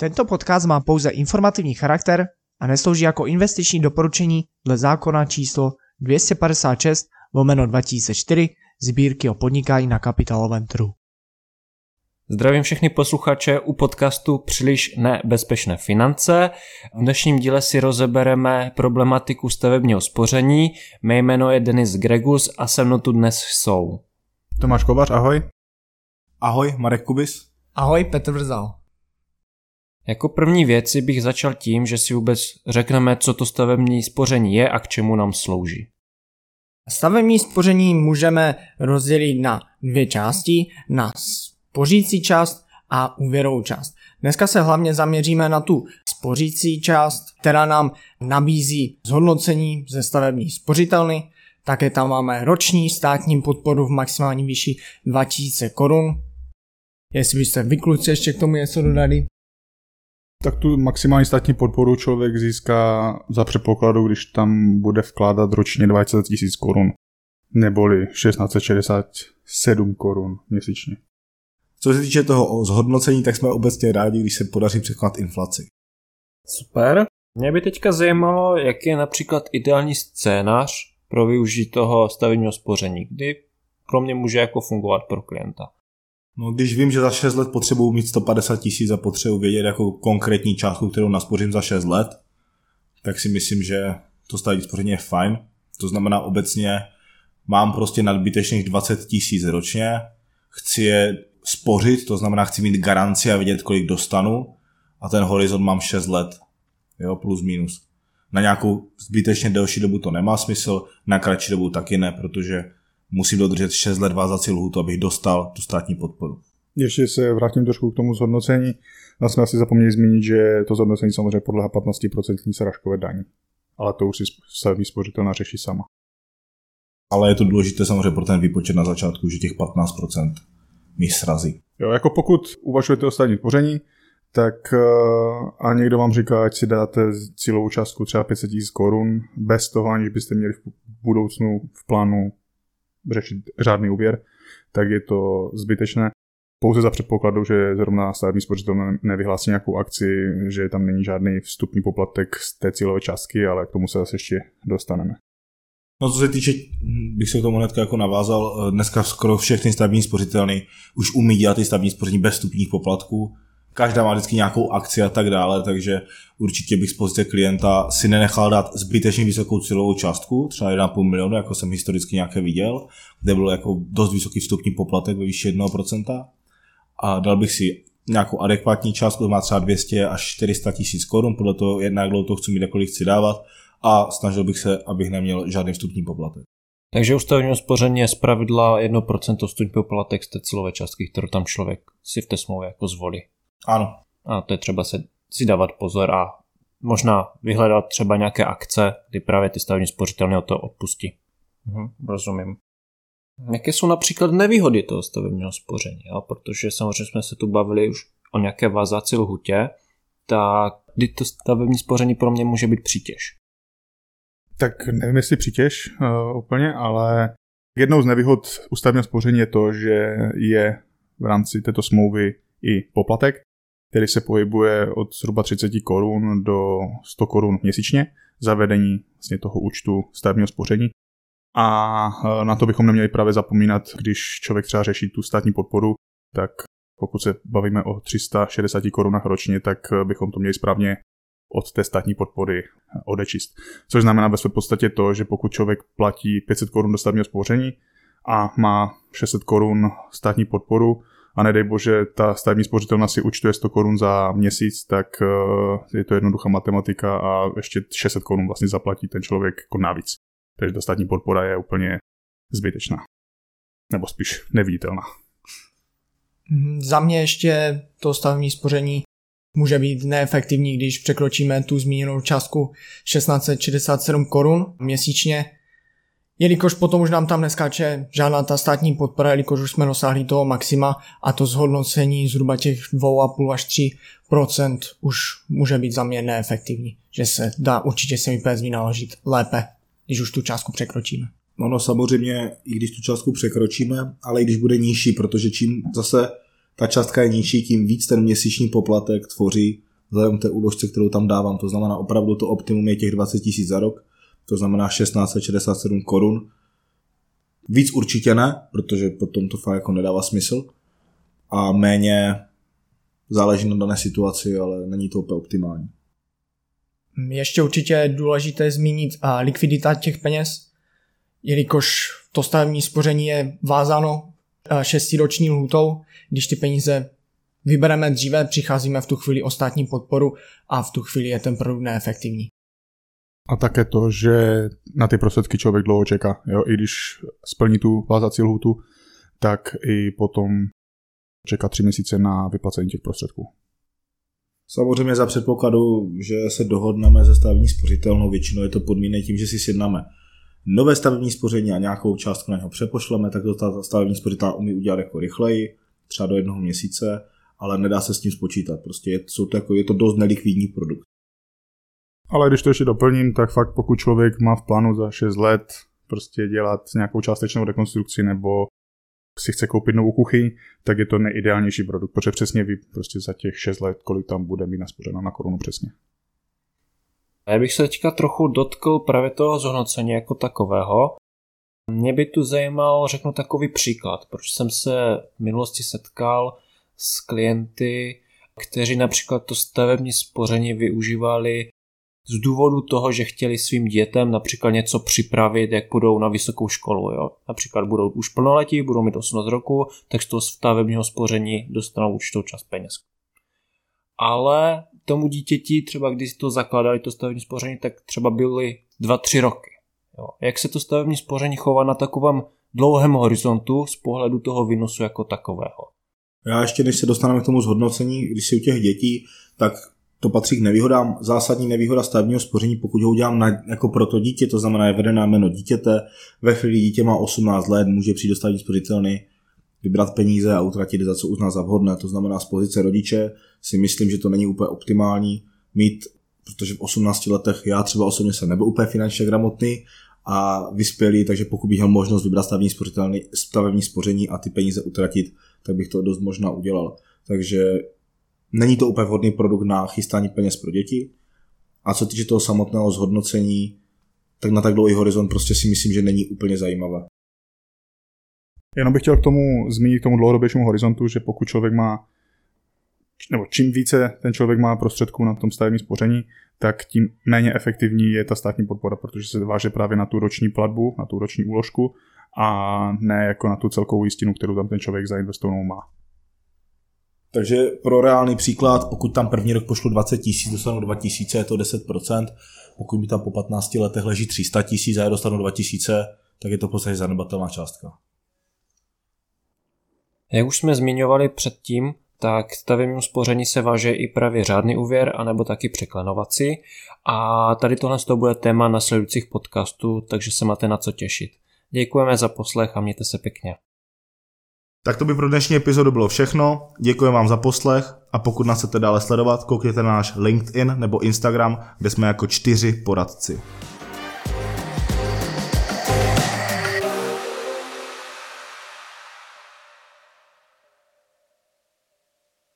Tento podcast má pouze informativní charakter a neslouží jako investiční doporučení dle zákona číslo 256 lomeno 2004 sbírky o podnikání na kapitálovém trhu. Zdravím všechny posluchače u podcastu Příliš nebezpečné finance. V dnešním díle si rozebereme problematiku stavebního spoření. Mé jméno je Denis Gregus a se mnou tu dnes jsou Tomáš Kovař, ahoj. Ahoj, Marek Kubis. Ahoj, Petr Vrzal. Jako první věci bych začal tím, že si vůbec řekneme, co to stavební spoření je a k čemu nám slouží. Stavební spoření můžeme rozdělit na dvě části, na spořící část a úvěrovou část. Dneska se hlavně zaměříme na tu spořící část, která nám nabízí zhodnocení ze stavební spořitelny. Také tam máme roční státní podporu v maximální výši 2000 korun. Jestli byste vy kluci ještě k tomu něco dodali. Tak tu maximální státní podporu člověk získá za předpokladu, když tam bude vkládat ročně 20 000 korun, neboli 1667 korun měsíčně. Co se týče toho zhodnocení, tak jsme obecně rádi, když se podaří překonat inflaci. Super. Mě by teďka zajímalo, jaký je například ideální scénář pro využití toho stavebního spoření, kdy pro mě může jako fungovat pro klienta. No, když vím, že za 6 let potřebuji mít 150 tisíc a potřebuji vědět jako konkrétní částku, kterou naspořím za 6 let, tak si myslím, že to stavební spoření je fajn. To znamená obecně mám prostě nadbytečných 20 tisíc ročně, chci je spořit, to znamená chci mít garanci a vědět, kolik dostanu a ten horizont mám 6 let, jo, plus minus. Na nějakou zbytečně delší dobu to nemá smysl, na kratší dobu taky ne, protože musím dodržet 6 let vázací lhůtu, abych dostal tu státní podporu. Ještě se vrátím trošku k tomu zhodnocení. Já jsme asi zapomněli zmínit, že to zhodnocení samozřejmě podléhá 15% sražkové daní. Ale to už si stavební spořitelna řeší sama. Ale je to důležité samozřejmě pro ten výpočet na začátku, že těch 15% mi srazí. Jo, jako pokud uvažujete o státní spoření, tak uh, a někdo vám říká, ať si dáte cílovou částku třeba 500 000 korun, bez toho, aniž byste měli v budoucnu v plánu řešit řádný úvěr, tak je to zbytečné. Pouze za předpokladu, že zrovna státní spořitel nevyhlásí nějakou akci, že tam není žádný vstupní poplatek z té cílové částky, ale k tomu se zase ještě dostaneme. No co se týče, bych se k tomu hnedka jako navázal, dneska skoro všechny stavební spořitelny už umí dělat ty stavební spoření bez vstupních poplatků, každá má vždycky nějakou akci a tak dále, takže určitě bych z pozice klienta si nenechal dát zbytečně vysokou cílovou částku, třeba 1,5 milionu, jako jsem historicky nějaké viděl, kde byl jako dost vysoký vstupní poplatek ve výši 1%. A dal bych si nějakou adekvátní částku, to má třeba 200 až 400 tisíc korun, podle toho, jak dlouho to chci mít, kolik chci dávat a snažil bych se, abych neměl žádný vstupní poplatek. Takže u stavebního spoření je zpravidla 1% vstupní poplatek z té cílové částky, kterou tam člověk si v té smlouvě jako zvolí. Ano. A to je třeba se, si dávat pozor a možná vyhledat třeba nějaké akce, kdy právě ty stavební spořitelny o to odpustí. Mhm, rozumím. Jaké jsou například nevýhody toho stavebního spoření? Jo? Protože samozřejmě jsme se tu bavili už o nějaké vazaci lhutě, tak kdy to stavební spoření pro mě může být přítěž? Tak nevím, jestli přítěž uh, úplně, ale jednou z nevýhod ústavního spoření je to, že je v rámci této smlouvy i poplatek, který se pohybuje od zhruba 30 korun do 100 korun měsíčně za vedení vlastně toho účtu stavebního spoření. A e, na to bychom neměli právě zapomínat, když člověk třeba řeší tu státní podporu, tak pokud se bavíme o 360 korunách ročně, tak bychom to měli správně od té státní podpory odečíst. Což znamená ve své podstatě to, že pokud člověk platí 500 korun do stavního spoření a má 600 korun státní podporu, a nedej bože ta stavební spořitelna si účtuje 100 korun za měsíc, tak eh, je to jednoduchá matematika a ještě 600 korun vlastně zaplatí ten člověk jako navíc. Takže ta státní podpora je úplně zbytečná. Nebo spíš neviditelná. Mhm, za mě ještě to stavební spoření může být neefektivní, když překročíme tu zmíněnou částku 1667 korun měsíčně, jelikož potom už nám tam neskáče žádná ta státní podpora, jelikož už jsme dosáhli toho maxima a to zhodnocení zhruba těch 2,5 až 3% už může být za mě neefektivní, že se dá určitě se mi péct vynaložit lépe, když už tu částku překročíme. No, no samozřejmě, i když tu částku překročíme, ale i když bude nižší, protože čím zase ta částka je nižší, tím víc ten měsíční poplatek tvoří vzhledem té úložce, kterou tam dávám. To znamená opravdu to optimum je těch 20 tisíc za rok, to znamená 1667 korun. Víc určitě ne, protože potom to fakt jako nedává smysl. A méně záleží na dané situaci, ale není to úplně optimální. Ještě určitě je důležité zmínit likvidita těch peněz, jelikož to stavební spoření je vázáno šestiroční lhutou, když ty peníze vybereme dříve, přicházíme v tu chvíli o státní podporu a v tu chvíli je ten produkt neefektivní. A také to, že na ty prostředky člověk dlouho čeká. Jo? I když splní tu vázací lhutu, tak i potom čeká tři měsíce na vyplacení těch prostředků. Samozřejmě za předpokladu, že se dohodneme ze stavební spořitelnou, většinou je to podmíněné tím, že si sjednáme nové stavební spoření a nějakou částku na něho přepošleme, tak to ta stavební spořitelná umí udělat jako rychleji, třeba do jednoho měsíce, ale nedá se s tím spočítat. Prostě je, jsou to jako, je to dost nelikvidní produkt. Ale když to ještě doplním, tak fakt pokud člověk má v plánu za 6 let prostě dělat nějakou částečnou rekonstrukci nebo si chce koupit novou kuchyň, tak je to neideálnější produkt, protože přesně ví prostě za těch 6 let, kolik tam bude mít naspořeno na korunu přesně. A já bych se teďka trochu dotkl právě toho zhodnocení jako takového. Mě by tu zajímal, řeknu takový příklad, proč jsem se v minulosti setkal s klienty, kteří například to stavební spoření využívali z důvodu toho, že chtěli svým dětem například něco připravit, jak budou na vysokou školu. Jo? Například budou už plnoletí, budou mít 18 roku, tak z toho stavebního spoření dostanou určitou část peněz. Ale tomu dítěti, třeba když to zakladali to stavební spoření, tak třeba byly 2-3 roky. Jo? Jak se to stavební spoření chová na takovém dlouhém horizontu z pohledu toho výnosu jako takového? Já ještě, než se dostaneme k tomu zhodnocení, když si u těch dětí, tak to patří k nevýhodám. Zásadní nevýhoda stavebního spoření, pokud ho udělám na, jako pro to dítě, to znamená je vedená jméno dítěte, ve chvíli dítě má 18 let, může přijít do stavební spořitelny, vybrat peníze a utratit za co uzná za vhodné. To znamená z pozice rodiče si myslím, že to není úplně optimální mít, protože v 18 letech já třeba osobně jsem nebyl úplně finančně gramotný a vyspělý, takže pokud bych měl možnost vybrat stavební, stavební spoření a ty peníze utratit, tak bych to dost možná udělal. Takže není to úplně vhodný produkt na chystání peněz pro děti. A co týče toho samotného zhodnocení, tak na tak dlouhý horizont prostě si myslím, že není úplně zajímavé. Jenom bych chtěl k tomu zmínit k tomu dlouhodobějšímu horizontu, že pokud člověk má, nebo čím více ten člověk má prostředků na tom stavebním spoření, tak tím méně efektivní je ta státní podpora, protože se váže právě na tu roční platbu, na tu roční úložku a ne jako na tu celkovou jistinu, kterou tam ten člověk zainvestovanou má. Takže pro reálný příklad, pokud tam první rok pošlu 20 tisíc, dostanu 2 tisíce, je to 10%. Pokud mi tam po 15 letech leží 300 tisíc a já dostanu 2 tisíce, tak je to v podstatě zanedbatelná částka. Jak už jsme zmiňovali předtím, tak stavebnímu spoření se váže i právě řádný úvěr, anebo taky překlenovací. A tady tohle to bude téma nasledujících podcastů, takže se máte na co těšit. Děkujeme za poslech a mějte se pěkně. Tak to by pro dnešní epizodu bylo všechno. Děkuji vám za poslech a pokud nás chcete dále sledovat, koukněte na náš LinkedIn nebo Instagram, kde jsme jako čtyři poradci.